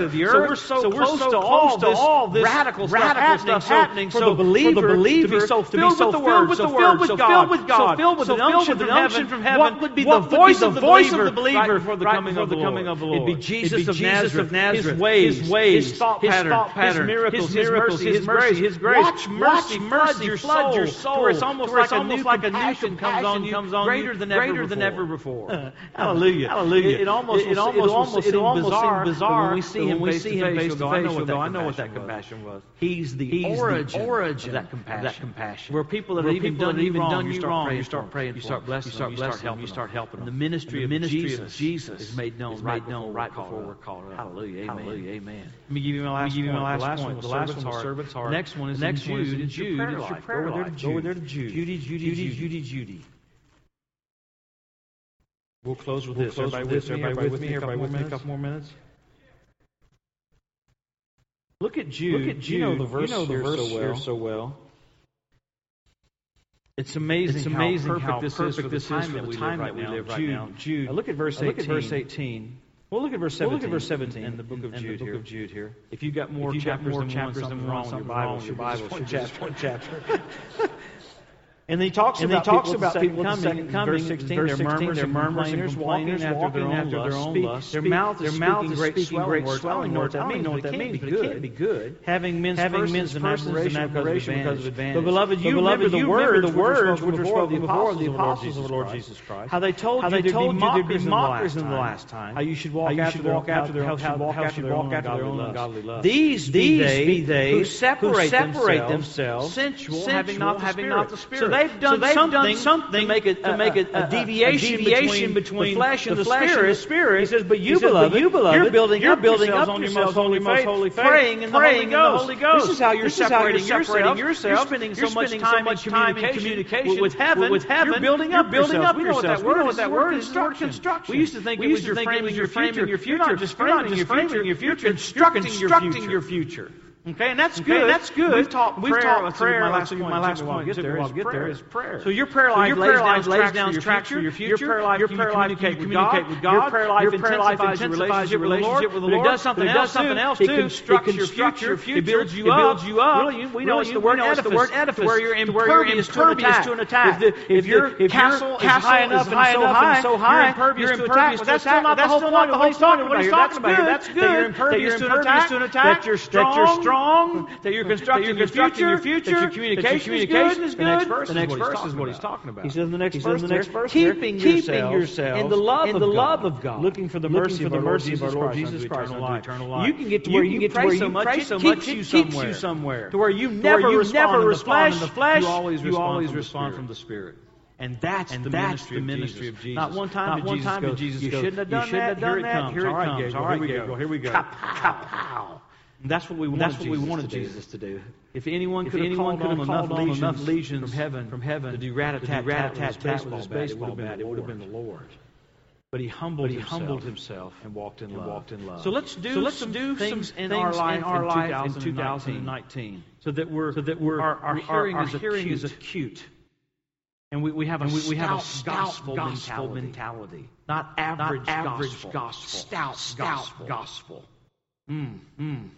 the earth. So we're so close to all this radical stuff happening. So for the believer for the believer to be so filled so with the Word, so filled with God, filled with God, so filled with so the filled unction from heaven, from heaven, what would be the what the of the voice believer of the believer right before the coming of the coming Lord? of the It'd be Lord? Jesus It'd be of Jesus Nazareth, of Nazareth, His ways, His ways, His thought His pattern, His miracles, His miracles, His mercy, mercy, His grace. Watch mercy, mercy mercy flood your soul, soul, where it's almost like a new like a new compassion comes on you, greater than ever before. Hallelujah. Hallelujah. It, almost It- almost it'll almost will- seem it'll almost bizarre, seem bizarre but when we see him face to face, face we'll to go, I know what that I know what that compassion was. He's the origin, the origin of that compassion. Of that compassion. Where people have Where even done have you even wrong, done you you start wrong, praying you start praying You start blessing You start. Blessing them. helping You start helping them. the ministry the of ministry Jesus of Jesus is made known is right made known right we're called before we're called up. Hallelujah. Amen. Hallelujah. Amen. Let me give you my last Let give you my point. last the last one, The last one, servant's heart. next one is next one is Jude. It's your prayer life. Go over there to Go over there to Jude. Judy, Judy, Judy, Judy. Judy. We'll close with this. Everybody with me. Everybody with me. Everybody with me. A couple more minutes. Look at Jude. Look at Jude. You know the verse, you know the verse so, well. here so well. It's amazing, it's amazing how perfect, how this, perfect is for the time that we live right Jude, now. Jude, now look at verse 18. Look at verse 18. Look at verse 17. Look at verse 17 in the book of Jude, book here. Of Jude here. If you've got more if you chapters, got more than, chapters than one, wrong, your Bible, your Bible should be just. One chapter. And then he talks and about, he talks people, about people coming, second coming. Verse 16, verse 16 murmurs, they're murmurs and complainers, complainers walking, after their own, lust, their own speak, lust. Mouth is great speaking great words. Swelling I don't what that means, but, that means, but it can't be good. Having men's Having persons, and admiration, and admiration because of advantage. But beloved, you, but beloved, remember, the words, the words which were spoken before the apostles of the Lord Jesus Christ. How they told you there'd be mockers in the last time. How you should walk after their own godly lust. These be they who separate themselves, sensual, having not the Spirit they've done, so they've something, done something to make a, to make a, a, a, deviation, a deviation between, between, the flesh and the, the flesh spirit. And the spirit. He says, but you, says, beloved, but you beloved, you're building, you're up, building yourselves up yourselves on your most holy, most holy faith, praying in the, the Holy Ghost. This is how you're, this separating, is how you're separating yourself. You're spending so you're spending much time, so much time in communication with heaven. With heaven. You're building up, you're building up. We know what that word is. That word construction. We used to think it was your framing your future. You're not just framing your future. You're constructing your future. Okay, and that's okay, good. that's good. We've taught We've prayer. Taught prayer. My last, point. my last point. Get there. Get there. Is prayer. So your prayer life, so your prayer lays, down, lays down tracks for your future. Your prayer life, your prayer life, communicate, with God. With God. Your prayer life, your prayer life intensifies your relationship with the Lord. It does something else. Something else too. It constructs your future. It builds you up. It builds you up. Really, we know it's the word edifice. Where you're impervious to an attack. If your castle is high enough and so high, you're impervious to attack. That's still not the whole point. What he's talking about. That's good. That you're impervious to an attack. That you're strong strong, that you're constructing, that you're constructing your, future, your future, that your communication, that your communication is good. Is good. The next verse, the next is, what verse is what he's talking about. He says in the next he verse, the next verse keeping, there, keeping yourselves in the love, in the of, love God, of God, looking for the mercy of the mercy of our Lord Jesus Christ unto eternal life. You can get to where you get to where you pray so much, it keeps you somewhere, to where you never respond in the flesh, you always respond from the Spirit. And that's, and the, that's ministry the ministry of Jesus. Not one time, Not did, one Jesus time goes, did Jesus you shouldn't have done you shouldn't that, have done here. It comes. Here it comes. All right, Gabriel, here we go. Here we go. Kapow. Kapow. And that's what we want. That's what Jesus we wanted to Jesus to do. If anyone if could anyone have called, called on, enough, enough legions from heaven, from heaven to do rat a tat tat with his baseball bat, it would have been the Lord. But he humbled, but he himself, humbled himself and walked in, and love. Walked in love. So let's do, so let's some, do things, some in our life in, our life 2019, in 2019, so that we're so that we're our, our, our hearing, our, is, hearing acute. is acute, and we, we have a stout we have a gospel, gospel mentality. mentality. not average, not average gospel. gospel, stout, stout gospel. gospel. Mm, mm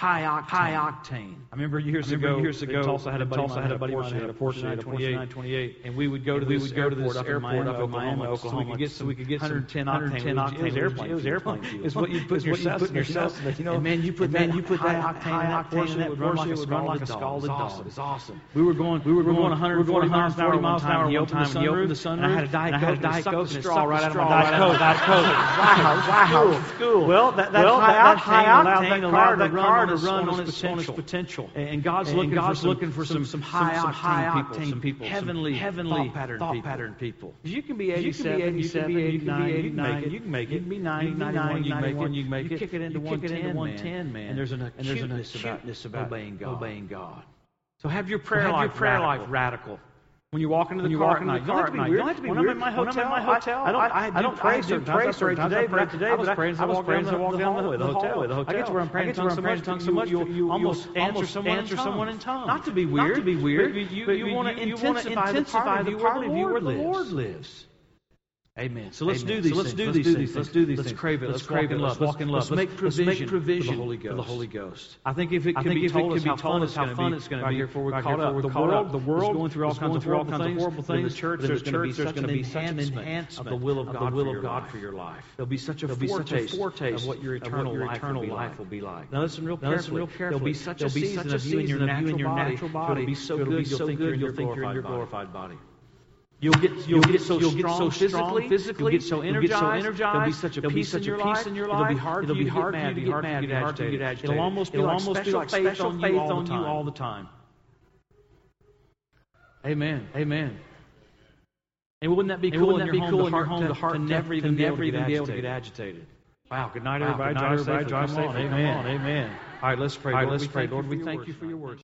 high octane. High octane. I remember years I remember ago, years ago, Tulsa had a buddy, Tulsa had a buddy Porsche, had a Porsche 928, and we would go to this, airport, go to this up airport in Miami, up Oklahoma, Oklahoma, so we could get so we could get 110 octane. 110 octane. It was airplane. It was airplane. It's what you put yourself yourself. You know, man, you put you put that octane Porsche, it would run like a scalded dog. It's awesome. We were going, we were going 140 miles an hour, miles an hour. Opened the sunroof, I had a diet coke, diet coke, straw right out of my. Diet coke. Wow, wow, school. Well, that high octane allowed that car to run to run on its potential. potential. And God's, and looking, God's for some, looking for some, some, some high, some, high people, octane people, heavenly, heavenly thought, pattern, thought people. pattern people. You can be 87, you can be 89, you can make it, you can make it, you can be ninety-nine, you can make it, you can kick it into 110, man. And there's an acuteness about obeying God. Obeying God. So have your prayer life radical. When you walk into the car at night, you don't have to be weird. When I'm in my hotel, I don't. I don't pray sometimes. I pray today, but today, I was praying as I walked down the hallway, the hotel. I get to where I'm praying in so much, you almost answer someone in tongues. Not to be weird, to be weird. You want to intensify the part of you where the Lord lives. Amen. So let's Amen. do these. So let's do let's these. Things. things. Let's do these. Let's things. crave it. Let's, let's crave it. Let's walk in love. Let's, let's, let's make provision, for the, for, the Holy Ghost. I think if it can be told, us how fun it's going to be. Right here, before we're right caught up, the world, the world is going through all kinds of horrible things. The church, there's going to be such an enhancement of the will of God for your life. There'll be such a foretaste of what your eternal life will be like. Now listen real carefully. There'll be such a season of you and your natural body. It'll be so good. You'll think you're in your glorified body. You'll get you'll get so you'll get strong so physically, physically, you'll get so you'll get so energized. There'll be such a peace in such your a peace life. in your It'll be hard It'll for you to get hard for mad, you to be hard mad, to be hard to get agitated. agitated. It'll almost be It'll like almost special like faith special on you faith all on the you time. all the time. Amen. Amen. And wouldn't that be cool wouldn't in that be cool to in your home, heart, to never even be able to get be able to get agitated? Wow. Good night, everybody. Drive safely. Come on. Amen. Amen. All right, let's pray. All right, let's pray. you Lord, we thank you for your tonight. word.